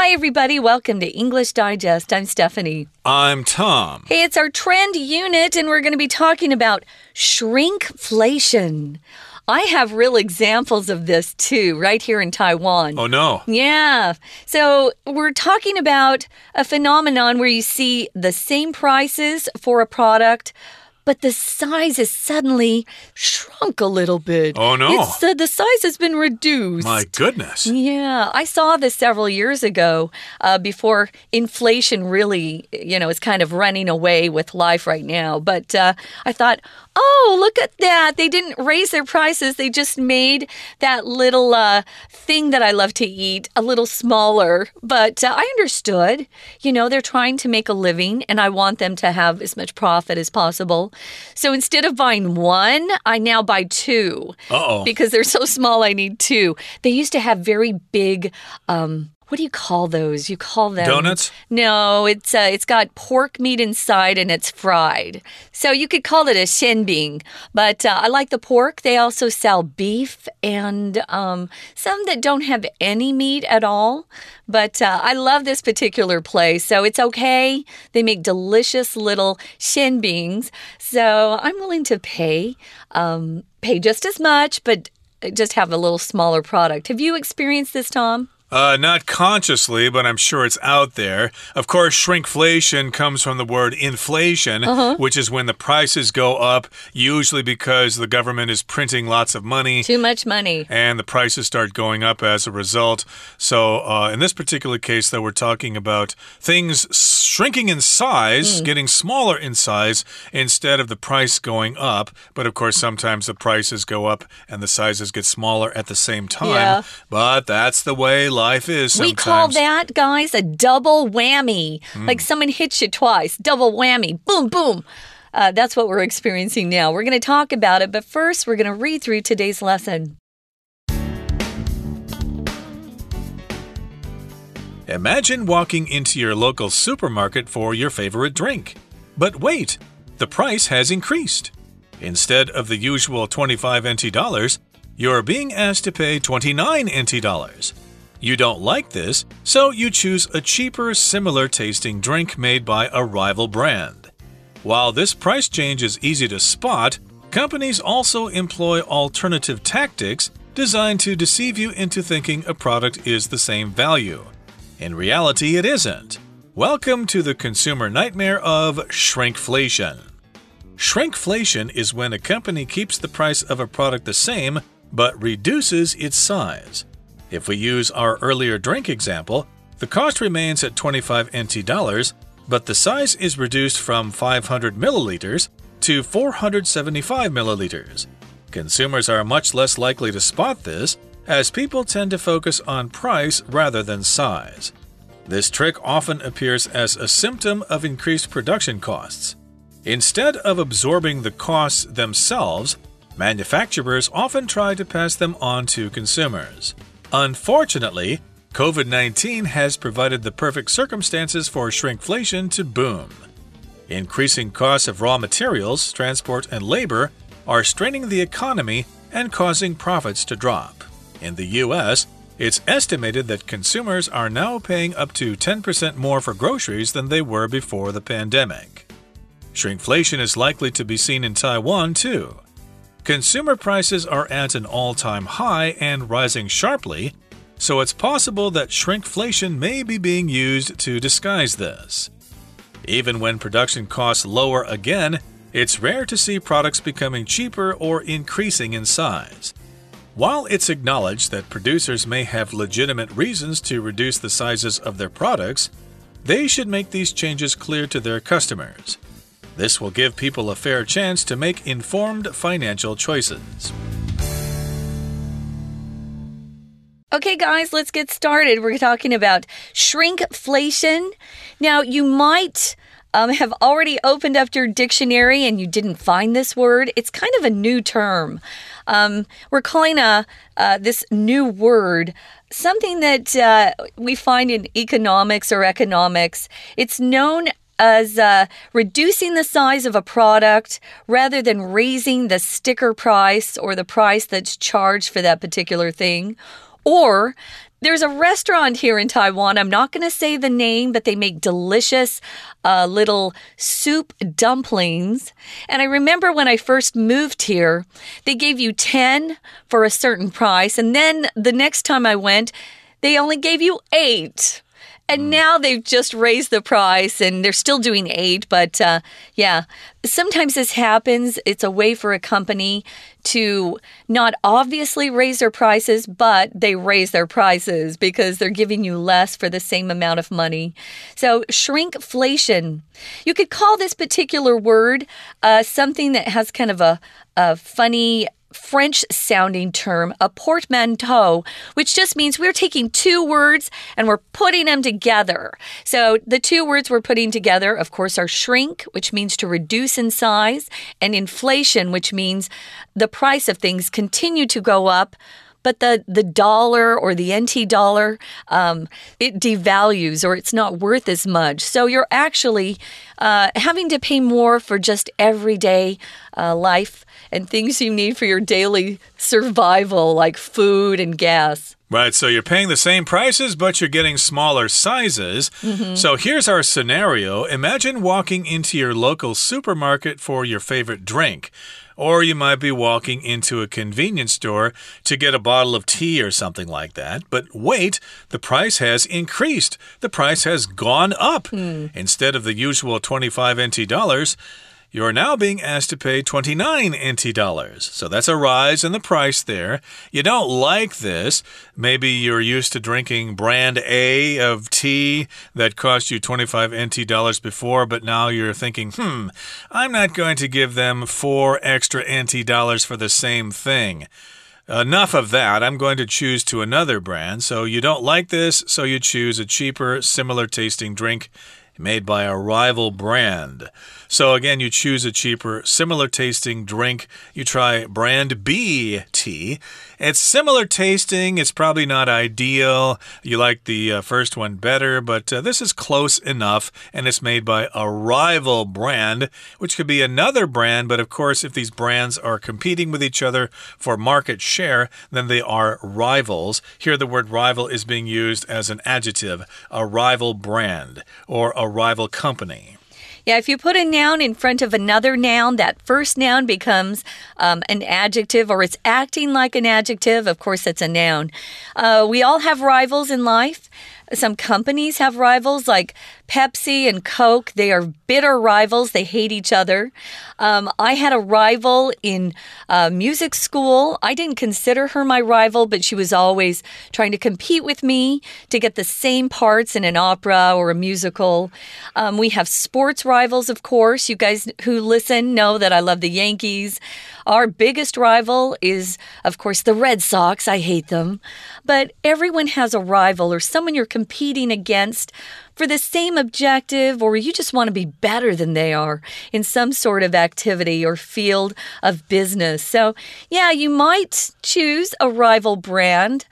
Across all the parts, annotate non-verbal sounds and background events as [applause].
Hi, everybody. Welcome to English Digest. I'm Stephanie. I'm Tom. Hey, it's our trend unit, and we're going to be talking about shrinkflation. I have real examples of this too, right here in Taiwan. Oh, no. Yeah. So we're talking about a phenomenon where you see the same prices for a product but the size has suddenly shrunk a little bit. Oh, no. It's, uh, the size has been reduced. My goodness. Yeah, I saw this several years ago uh, before inflation really, you know, is kind of running away with life right now. But uh, I thought, oh, look at that. They didn't raise their prices. They just made that little uh, thing that I love to eat a little smaller. But uh, I understood. You know, they're trying to make a living, and I want them to have as much profit as possible. So instead of buying one, I now buy two. Uh oh. Because they're so small, I need two. They used to have very big, um, what do you call those? You call them Donuts? No, it's uh, it's got pork meat inside and it's fried. So you could call it a xianbing. But uh, I like the pork. They also sell beef and um, some that don't have any meat at all. But uh, I love this particular place, so it's okay. They make delicious little xianbings. So I'm willing to pay um, pay just as much, but just have a little smaller product. Have you experienced this, Tom? Uh, not consciously, but I'm sure it's out there. Of course, shrinkflation comes from the word inflation, Uh-huh. which is when the prices go up, usually because the government is printing lots of money. Too much money. And the prices start going up as a result. So, uh, in this particular case, though, we're talking about things shrinking in size, getting smaller in size, instead of the price going up. But of course, sometimes the prices go up and the sizes get smaller at the same time. Yeah. But that's the way life is sometimes. We call that, guys, a double whammy. Hmm. Like someone hits you twice. Double whammy. Boom, boom. Uh, that's what we're experiencing now. We're going to talk about it, but first, we're going to read through today's lesson. Imagine walking into your local supermarket for your favorite drink. But wait, the price has increased. Instead of the usual 25 NT dollars, you're being asked to pay 29 NT dollars. You don't like this, so you choose a cheaper, similar tasting drink made by a rival brand. While this price change is easy to spot, companies also employ alternative tactics designed to deceive you into thinking a product is the same value. In reality, it isn't. Welcome to the consumer nightmare of shrinkflation. Shrinkflation is when a company keeps the price of a product the same but reduces its size. If we use our earlier drink example, the cost remains at 25 NT dollars, but the size is reduced from 500 milliliters to 475 milliliters. Consumers are much less likely to spot this as people tend to focus on price rather than size. This trick often appears as a symptom of increased production costs. Instead of absorbing the costs themselves, manufacturers often try to pass them on to consumers. Unfortunately, COVID 19 has provided the perfect circumstances for shrinkflation to boom. Increasing costs of raw materials, transport, and labor are straining the economy and causing profits to drop. In the US, it's estimated that consumers are now paying up to 10% more for groceries than they were before the pandemic. Shrinkflation is likely to be seen in Taiwan too. Consumer prices are at an all time high and rising sharply, so it's possible that shrinkflation may be being used to disguise this. Even when production costs lower again, it's rare to see products becoming cheaper or increasing in size. While it's acknowledged that producers may have legitimate reasons to reduce the sizes of their products, they should make these changes clear to their customers. This will give people a fair chance to make informed financial choices. Okay, guys, let's get started. We're talking about shrinkflation. Now, you might um, have already opened up your dictionary and you didn't find this word. It's kind of a new term. Um, we're calling a uh, this new word something that uh, we find in economics or economics. It's known as uh, reducing the size of a product rather than raising the sticker price or the price that's charged for that particular thing. Or There's a restaurant here in Taiwan. I'm not going to say the name, but they make delicious uh, little soup dumplings. And I remember when I first moved here, they gave you 10 for a certain price. And then the next time I went, they only gave you eight. And now they've just raised the price and they're still doing eight. But uh, yeah, sometimes this happens. It's a way for a company to not obviously raise their prices, but they raise their prices because they're giving you less for the same amount of money. So, shrinkflation. You could call this particular word uh, something that has kind of a, a funny French sounding term, a portmanteau, which just means we're taking two words and we're putting them together. So the two words we're putting together, of course, are shrink, which means to reduce in size, and inflation, which means the price of things continue to go up but the the dollar or the NT dollar um, it devalues or it's not worth as much. So you're actually uh, having to pay more for just everyday uh, life and things you need for your daily survival, like food and gas. Right, so you're paying the same prices, but you're getting smaller sizes. Mm -hmm. So here's our scenario Imagine walking into your local supermarket for your favorite drink. Or you might be walking into a convenience store to get a bottle of tea or something like that. But wait, the price has increased. The price has gone up. Mm. Instead of the usual 25 NT dollars, you are now being asked to pay 29 NT dollars. So that's a rise in the price there. You don't like this. Maybe you're used to drinking brand A of tea that cost you 25 NT dollars before, but now you're thinking, hmm, I'm not going to give them four extra NT dollars for the same thing. Enough of that. I'm going to choose to another brand. So you don't like this, so you choose a cheaper, similar tasting drink made by a rival brand. So again, you choose a cheaper, similar tasting drink. You try brand B tea. It's similar tasting. It's probably not ideal. You like the uh, first one better, but uh, this is close enough, and it's made by a rival brand, which could be another brand. But of course, if these brands are competing with each other for market share, then they are rivals. Here, the word rival is being used as an adjective, a rival brand or a rival company. Yeah, if you put a noun in front of another noun, that first noun becomes um, an adjective or it's acting like an adjective. Of course, it's a noun. Uh, we all have rivals in life. Some companies have rivals like Pepsi and Coke. They are bitter rivals, they hate each other. Um, I had a rival in uh, music school. I didn't consider her my rival, but she was always trying to compete with me to get the same parts in an opera or a musical. Um, we have sports rivals, of course. You guys who listen know that I love the Yankees. Our biggest rival is, of course, the Red Sox. I hate them. But everyone has a rival or someone you're competing against for the same objective, or you just want to be better than they are in some sort of activity or field of business. So, yeah, you might choose a rival brand.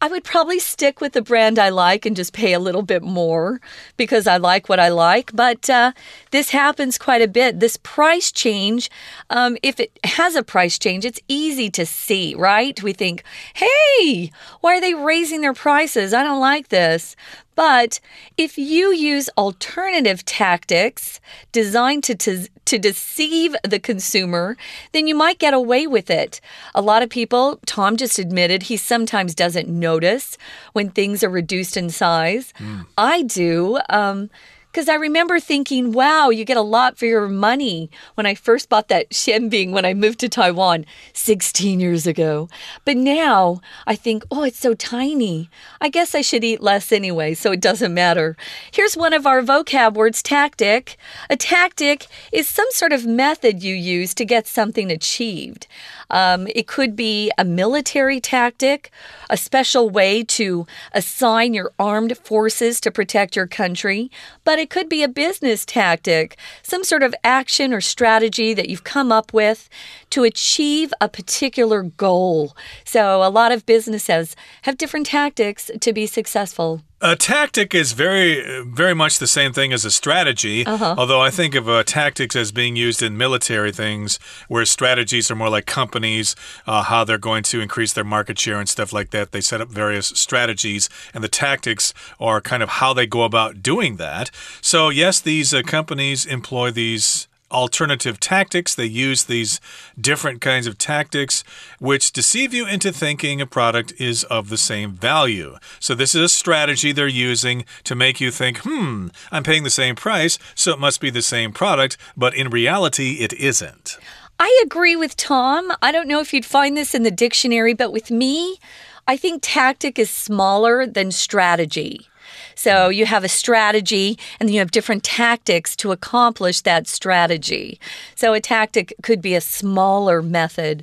I would probably stick with the brand I like and just pay a little bit more because I like what I like. But uh, this happens quite a bit. This price change, um, if it has a price change, it's easy to see, right? We think, hey, why are they raising their prices? I don't like this. But if you use alternative tactics designed to, to, to, deceive the consumer, then you might get away with it. A lot of people, Tom just admitted, he sometimes doesn't notice when things are reduced in size. Mm. I do. Um, because I remember thinking, wow, you get a lot for your money when I first bought that xianbing when I moved to Taiwan 16 years ago. But now I think, oh, it's so tiny. I guess I should eat less anyway, so it doesn't matter. Here's one of our vocab words tactic. A tactic is some sort of method you use to get something achieved. Um, it could be a military tactic, a special way to assign your armed forces to protect your country, but it could be a business tactic, some sort of action or strategy that you've come up with to achieve a particular goal. So, a lot of businesses have different tactics to be successful. A tactic is very, very much the same thing as a strategy. Uh -huh. Although I think of uh, tactics as being used in military things, where strategies are more like companies, uh, how they're going to increase their market share and stuff like that. They set up various strategies, and the tactics are kind of how they go about doing that. So, yes, these uh, companies employ these alternative tactics. They use these different kinds of tactics which deceive you into thinking a product is of the same value. So, this is a strategy they're using to make you think, hmm, I'm paying the same price, so it must be the same product, but in reality, it isn't. I agree with Tom. I don't know if you'd find this in the dictionary, but with me, I think tactic is smaller than strategy. So you have a strategy and you have different tactics to accomplish that strategy. So a tactic could be a smaller method.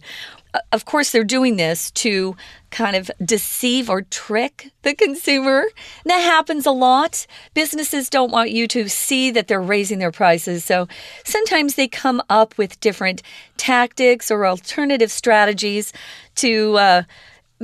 Of course, they're doing this to kind of deceive or trick the consumer. And that happens a lot. Businesses don't want you to see that they're raising their prices. So sometimes they come up with different tactics or alternative strategies to. Uh,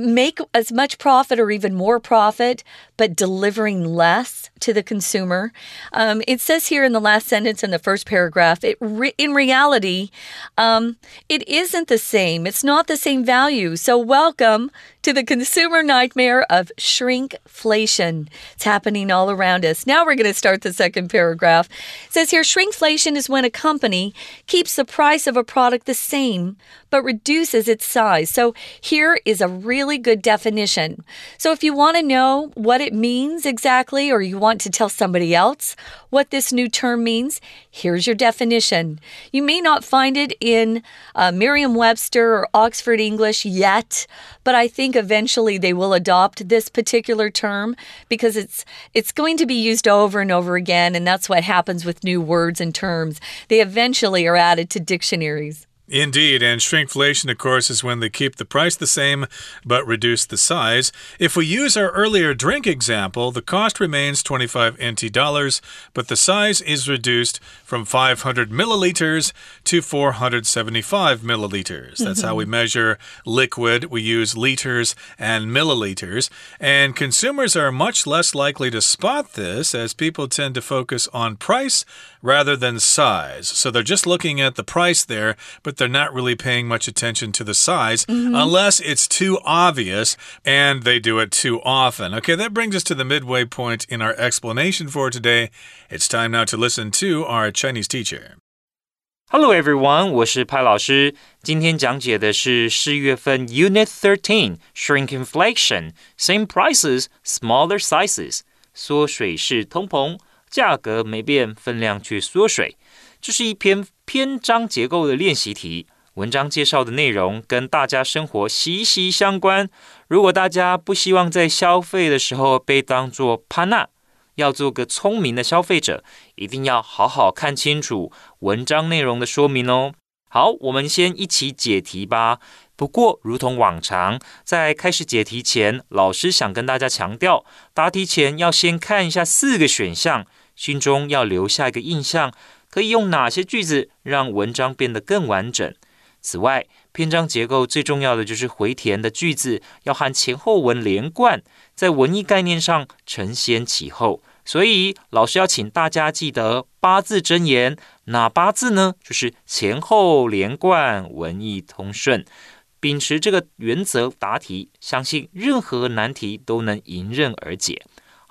make as much profit or even more profit, but delivering less to the consumer. Um, it says here in the last sentence in the first paragraph, it re in reality, um, it isn't the same. It's not the same value. So, welcome to the consumer nightmare of shrinkflation. It's happening all around us. Now we're going to start the second paragraph. It says here shrinkflation is when a company keeps the price of a product the same but reduces its size. So here is a really good definition. So if you want to know what it means exactly or you want to tell somebody else what this new term means, here's your definition. You may not find it in uh, Merriam Webster or Oxford English yet, but I think eventually they will adopt this particular term because it's it's going to be used over and over again and that's what happens with new words and terms. They eventually are added to dictionaries. Indeed, and shrinkflation, of course, is when they keep the price the same but reduce the size. If we use our earlier drink example, the cost remains 25 NT dollars, but the size is reduced from 500 milliliters to 475 milliliters. That's mm -hmm. how we mm-hmm. measure liquid. We use liters and milliliters, and consumers are much less likely to spot this as people tend to focus on price rather than size. So they're just looking at the price there, but they're not really paying much attention to the size mm -hmm. unless it's too obvious and they do it too often. Okay, that brings us to the midway point in our explanation for today. It's time now to listen to our Chinese teacher. Hello everyone，我是派老师。今天讲解的是四月份 Unit Thirteen Shrinkflation Same Prices Smaller Sizes 缩水式通膨。 价格没变，分量却缩水。这是一篇篇章结构的练习题。文章介绍的内容跟大家生活息息相关。如果大家不希望在消费的时候被当作潘娜，要做个聪明的消费者，一定要好好看清楚文章内容的说明哦。好，我们先一起解题吧。不过，如同往常，在开始解题前，老师想跟大家强调，答题前要先看一下四个选项。心中要留下一个印象，可以用哪些句子让文章变得更完整？此外，篇章结构最重要的就是回填的句子要和前后文连贯，在文意概念上承先启后。所以，老师要请大家记得八字真言，哪八字呢？就是前后连贯，文意通顺。秉持这个原则答题，相信任何难题都能迎刃而解。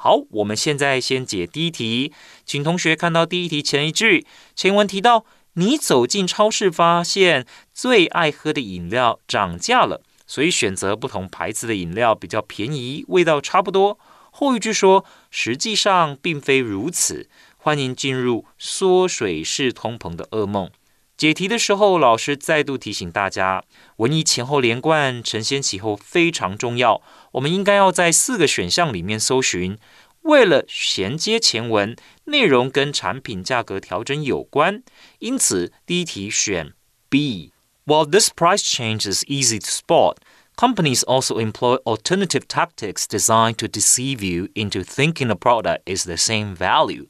好，我们现在先解第一题，请同学看到第一题前一句，前文提到你走进超市，发现最爱喝的饮料涨价了，所以选择不同牌子的饮料比较便宜，味道差不多。后一句说，实际上并非如此，欢迎进入缩水式通膨的噩梦。解题的时候，老师再度提醒大家，文意前后连贯、承先启后非常重要。我们应该要在四个选项里面搜寻，为了衔接前文，内容跟产品价格调整有关。因此，第一题选 B。While this price change is easy to spot, companies also employ alternative tactics designed to deceive you into thinking the product is the same value.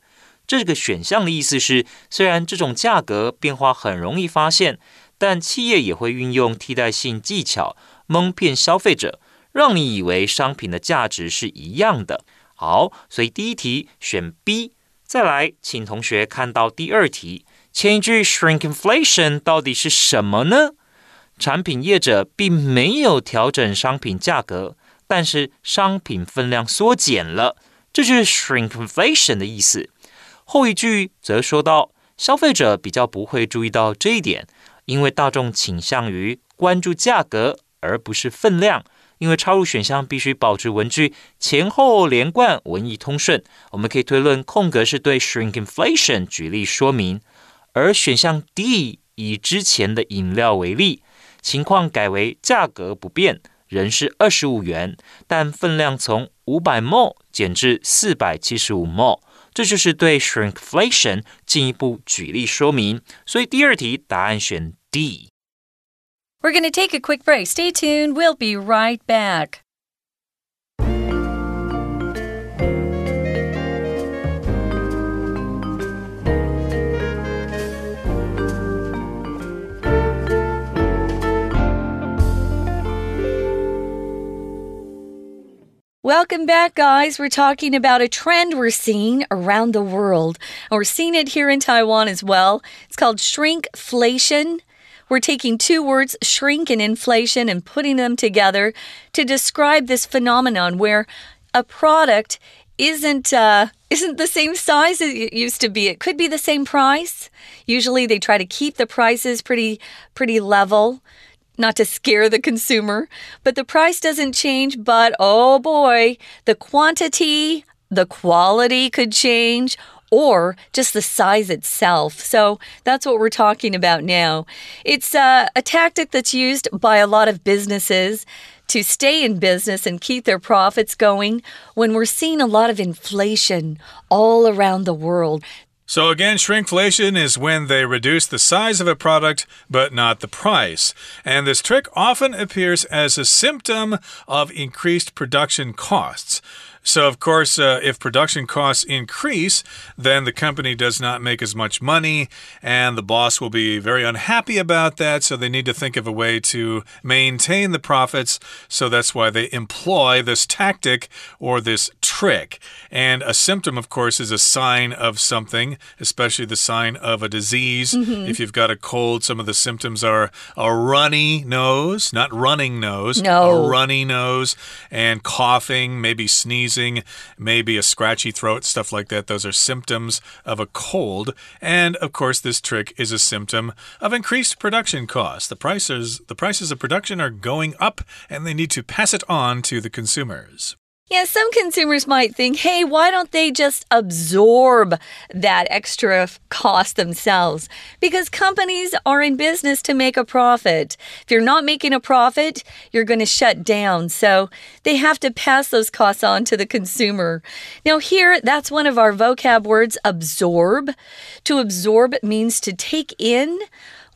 这个选项的意思是，虽然这种价格变化很容易发现，但企业也会运用替代性技巧蒙骗消费者，让你以为商品的价值是一样的。好，所以第一题选 B。再来，请同学看到第二题，前一句 “shrink inflation” 到底是什么呢？产品业者并没有调整商品价格，但是商品分量缩减了，这就是 “shrink inflation” 的意思。后一句则说到，消费者比较不会注意到这一点，因为大众倾向于关注价格而不是分量。因为插入选项必须保持文句前后连贯、文意通顺，我们可以推论空格是对 shrink inflation 举例说明。而选项 D 以之前的饮料为例，情况改为价格不变，仍是二十五元，但分量从五百 ml 减至四百七十五 ml，这就是对 shrinkflation 进一步举例说明。所以第二题答案选 D。We're going to take a quick break. Stay tuned. We'll be right back. Welcome back, guys. We're talking about a trend we're seeing around the world. And we're seeing it here in Taiwan as well. It's called shrinkflation. We're taking two words, shrink and inflation, and putting them together to describe this phenomenon where a product isn't uh, [laughs] isn't the same size as it used to be. It could be the same price. Usually, they try to keep the prices pretty pretty level, not to scare the consumer. But the price doesn't change. But oh boy, the quantity, the quality could change or just the size itself. So that's what we're talking about now. It's uh, a tactic that's used by a lot of businesses to stay in business and keep their profits going when we're seeing a lot of inflation all around the world. So, again, shrinkflation is when they reduce the size of a product but not the price. And this trick often appears as a symptom of increased production costs. So, of course, uh, if production costs increase, then the company does not make as much money, and the boss will be very unhappy about that. So, they need to think of a way to maintain the profits. So, that's why they employ this tactic or this trick. And a symptom, of course, is a sign of something, especially the sign of a disease. Mm -hmm. If you've got a cold, some of the symptoms are a runny nose, not running nose, no. a runny nose, and coughing, maybe sneezing sneezing, maybe a scratchy throat, stuff like that. Those are symptoms of a cold. And of course, this trick is a symptom of increased production costs. The prices, the prices of production are going up and they need to pass it on to the consumers. Yeah, some consumers might think, hey, why don't they just absorb that extra cost themselves? Because companies are in business to make a profit. If you're not making a profit, you're going to shut down. So they have to pass those costs on to the consumer. Now, here, that's one of our vocab words absorb. To absorb means to take in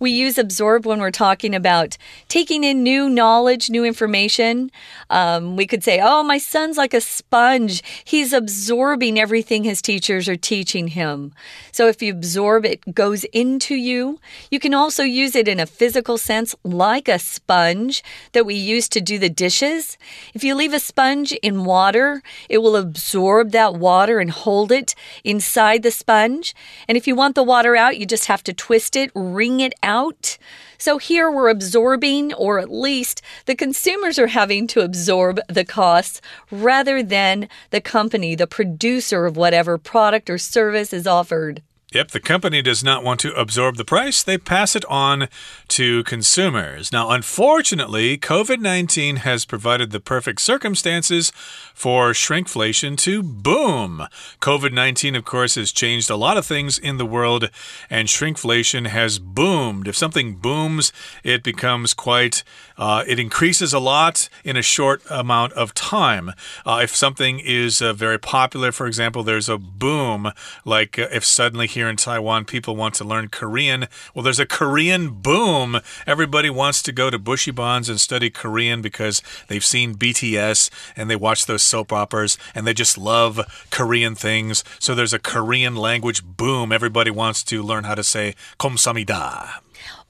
we use absorb when we're talking about taking in new knowledge, new information. Um, we could say, Oh, my son's like a sponge. He's absorbing everything his teachers are teaching him. So if you absorb, it goes into you. You can also use it in a physical sense, like a sponge that we use to do the dishes. If you leave a sponge in water, it will absorb that water and hold it inside the sponge. And if you want the water out, you just have to twist it, wring it out out. So here we're absorbing, or at least the consumers are having to absorb the costs rather than the company, the producer of whatever product or service is offered. Yep, the company does not want to absorb the price. They pass it on to consumers. Now, unfortunately, COVID 19 has provided the perfect circumstances for shrinkflation to boom. COVID 19, of course, has changed a lot of things in the world, and shrinkflation has boomed. If something booms, it becomes quite, uh, it increases a lot in a short amount of time. Uh, if something is uh, very popular, for example, there's a boom, like uh, if suddenly here here in Taiwan, people want to learn Korean. Well, there's a Korean boom. Everybody wants to go to buxibans and study Korean because they've seen BTS and they watch those soap operas and they just love Korean things. So there's a Korean language boom. Everybody wants to learn how to say komsamida.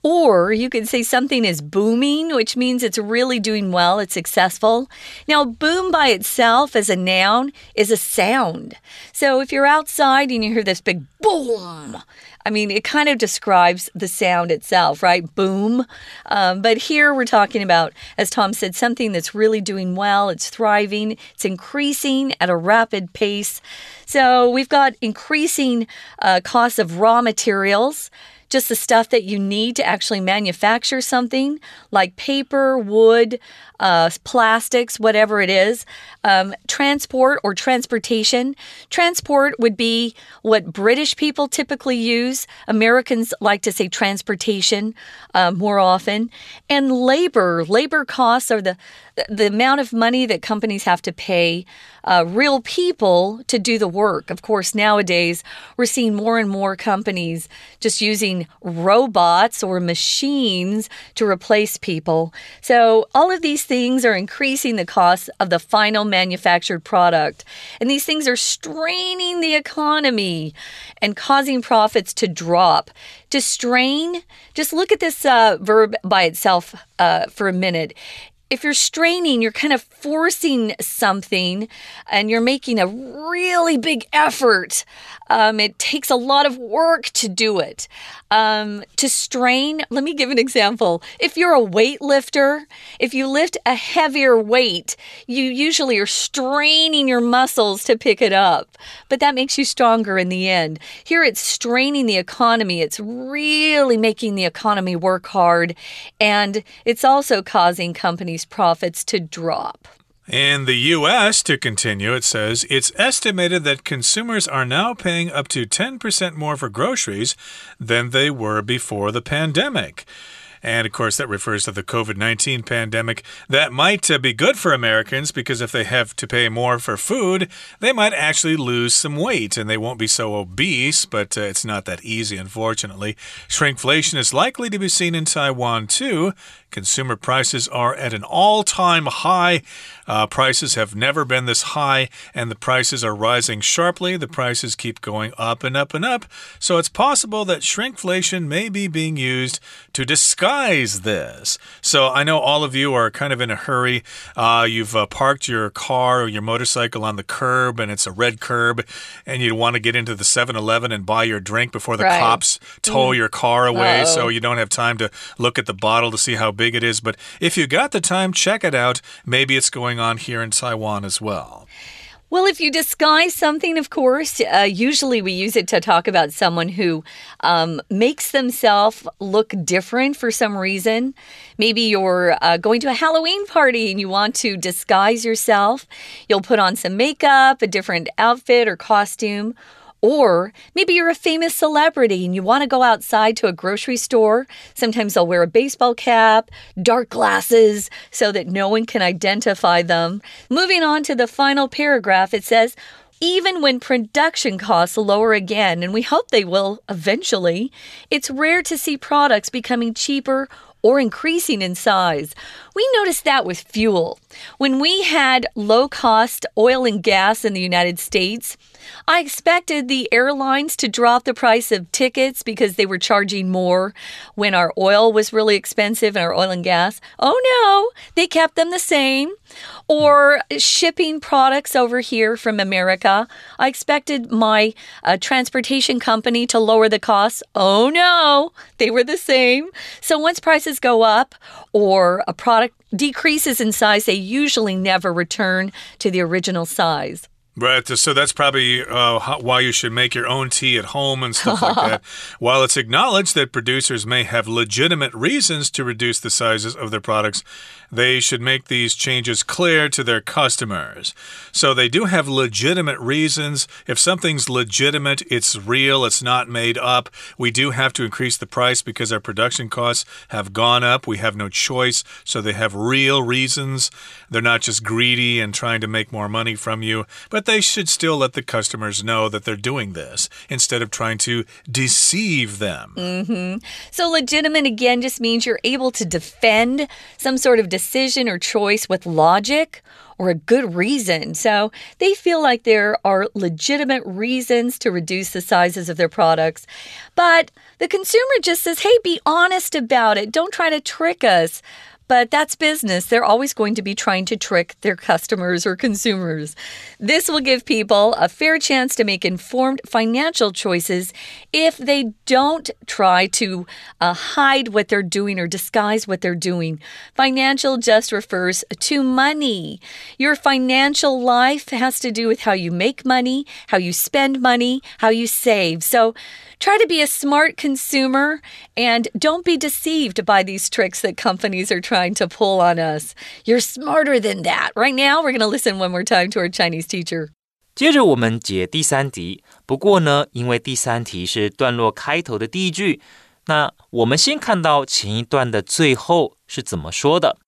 Or you could say something is booming, which means it's really doing well, it's successful. Now, boom by itself as a noun is a sound. So if you're outside and you hear this big boom, I mean, it kind of describes the sound itself, right? Boom. Um, but here we're talking about, as Tom said, something that's really doing well, it's thriving, it's increasing at a rapid pace. So we've got increasing uh, costs of raw materials just the stuff that you need to actually manufacture something like paper, wood, uh, plastics, whatever it is. Um, transport or transportation. Transport would be what British people typically use. Americans like to say transportation uh, more often. And labor. Labor costs are the the amount of money that companies have to pay uh, real people to do the work. Of course, nowadays we're seeing more and more companies just using robots or machines to replace people. So, all of these things are increasing the cost of the final manufactured product. And these things are straining the economy and causing profits to drop. To strain, just look at this uh, verb by itself uh, for a minute if you're straining, you're kind of forcing something and you're making a really big effort. Um, it takes a lot of work to do it. Um, to strain, let me give an example. If you're a weightlifter, if you lift a heavier weight, you usually are straining your muscles to pick it up, but that makes you stronger in the end. Here it's straining the economy, it's really making the economy work hard, and it's also causing companies profits to drop. In the U.S., to continue, it says it's estimated that consumers are now paying up to 10% more for groceries than they were before the pandemic. And of course, that refers to the COVID 19 pandemic. That might uh, be good for Americans because if they have to pay more for food, they might actually lose some weight and they won't be so obese, but uh, it's not that easy, unfortunately. Shrinkflation is likely to be seen in Taiwan too. Consumer prices are at an all time high. Uh, prices have never been this high, and the prices are rising sharply. The prices keep going up and up and up. So it's possible that shrinkflation may be being used to disguise this. So I know all of you are kind of in a hurry. Uh, you've uh, parked your car or your motorcycle on the curb, and it's a red curb, and you want to get into the 7 Eleven and buy your drink before the right. cops tow mm. your car away. Uh -oh. So you don't have time to look at the bottle to see how big it is. But if you got the time, check it out. Maybe it's going on here in Taiwan as well. Well, if you disguise something, of course, uh, usually we use it to talk about someone who um, makes themselves look different for some reason. Maybe you're uh, going to a Halloween party and you want to disguise yourself. You'll put on some makeup, a different outfit or costume. Or maybe you're a famous celebrity and you want to go outside to a grocery store. Sometimes they'll wear a baseball cap, dark glasses, so that no one can identify them. Moving on to the final paragraph, it says, even when production costs lower again, and we hope they will eventually, it's rare to see products becoming cheaper or increasing in size. We noticed that with fuel. When we had low cost oil and gas in the United States, I expected the airlines to drop the price of tickets because they were charging more when our oil was really expensive and our oil and gas. Oh no, they kept them the same. Or shipping products over here from America. I expected my uh, transportation company to lower the costs. Oh no, they were the same. So once prices go up or a product decreases in size, they usually never return to the original size. Right. So that's probably uh, why you should make your own tea at home and stuff like that. [laughs] While it's acknowledged that producers may have legitimate reasons to reduce the sizes of their products, they should make these changes clear to their customers. So they do have legitimate reasons. If something's legitimate, it's real, it's not made up. We do have to increase the price because our production costs have gone up. We have no choice. So they have real reasons. They're not just greedy and trying to make more money from you, but but they should still let the customers know that they're doing this instead of trying to deceive them. Mm -hmm. So, legitimate again just means you're able to defend some sort of decision or choice with logic or a good reason. So they feel like there are legitimate reasons to reduce the sizes of their products. But the consumer just says, hey, be honest about it. Don't try to trick us. But that's business. They're always going to be trying to trick their customers or consumers. This will give people a fair chance to make informed financial choices if they don't try to uh, hide what they're doing or disguise what they're doing. Financial just refers to money. Your financial life has to do with how you make money, how you spend money, how you save. So, Try to be a smart consumer and don't be deceived by these tricks that companies are trying to pull on us. You're smarter than that. Right now, we're going to listen one more time to our Chinese teacher. 接着我们解第三题，不过呢，因为第三题是段落开头的第一句，那我们先看到前一段的最后是怎么说的。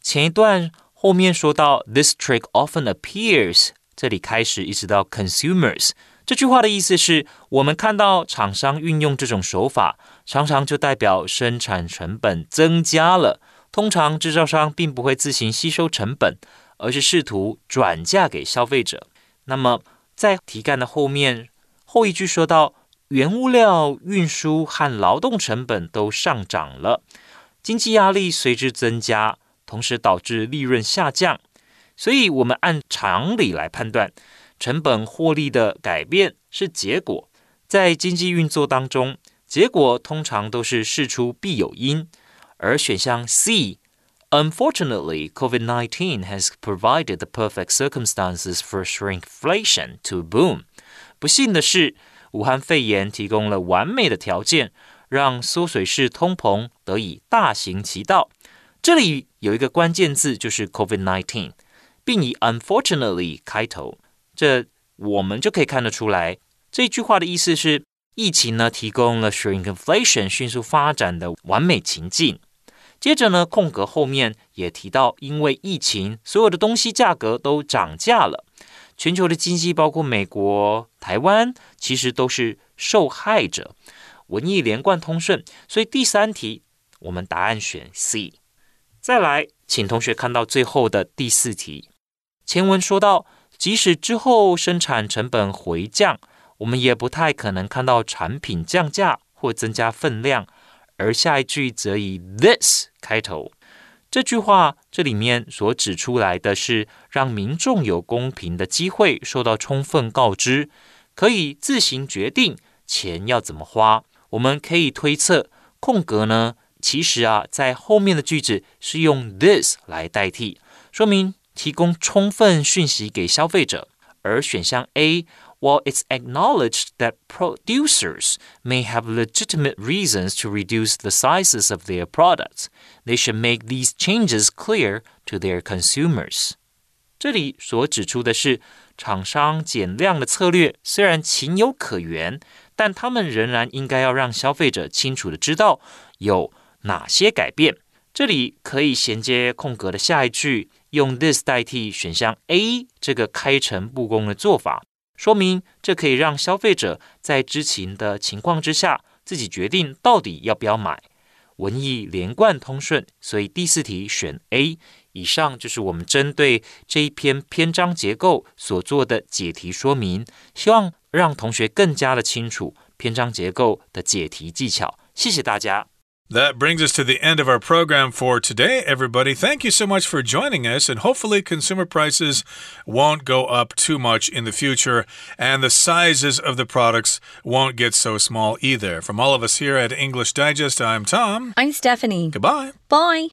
前一段后面说到 "This trick often appears"，这里开始一直到 "consumers"。这句话的意思是我们看到厂商运用这种手法，常常就代表生产成本增加了。 通常制造商并不会自行吸收成本，而是试图转嫁给消费者。那么在题干的后面后一句说到，原物料运输和劳动成本都上涨了，经济压力随之增加，同时导致利润下降。所以，我们按常理来判断。成本获利的改变是结果，在经济运作当中，结果通常都是事出必有因。而选项 C，Unfortunately, COVID-19 has provided the perfect circumstances for shrinkflation to boom。不幸的是，武汉肺炎提供了完美的条件，让缩水式通膨得以大行其道。这里有一个关键字，就是 COVID-19，并以 Unfortunately 开头。这我们就可以看得出来，这句话的意思是，疫情呢提供了 shrinkflation 迅速发展的完美情境。接着呢，空格后面也提到，因为疫情，所有的东西价格都涨价了。全球的经济，包括美国、台湾，其实都是受害者。文艺连贯通顺，所以第三题我们答案选 C。再来，请同学看到最后的第四题，前文说到。即使之后生产成本回降，我们也不太可能看到产品降价或增加分量。而下一句则以 this 开头，这句话这里面所指出来的是让民众有公平的机会，受到充分告知，可以自行决定钱要怎么花。我们可以推测，空格呢，其实啊，在后面的句子是用 this 来代替，说明。提供充分讯息给消费者，而选项 A。While it's acknowledged that producers may have legitimate reasons to reduce the sizes of their products, they should make these changes clear to their consumers. 这里所指出的是，厂商减量的策略虽然情有可原，但他们仍然应该要让消费者清楚的知道有哪些改变。这里可以衔接空格的下一句。用 this 代替选项 A 这个开诚布公的做法， 说明这可以让消费者在知情的情况之下自己决定到底要不要买。文艺连贯通顺，所以第四题选 A。以上就是我们针对这一篇篇章结构所做的解题说明，希望让同学更加的清楚篇章结构的解题技巧。谢谢大家。That brings us to the end of our program for today, everybody. Thank you so much for joining us, and hopefully, consumer prices won't go up too much in the future, and the sizes of the products won't get so small either. From all of us here at English Digest, I'm Tom. I'm Stephanie. Goodbye. Bye.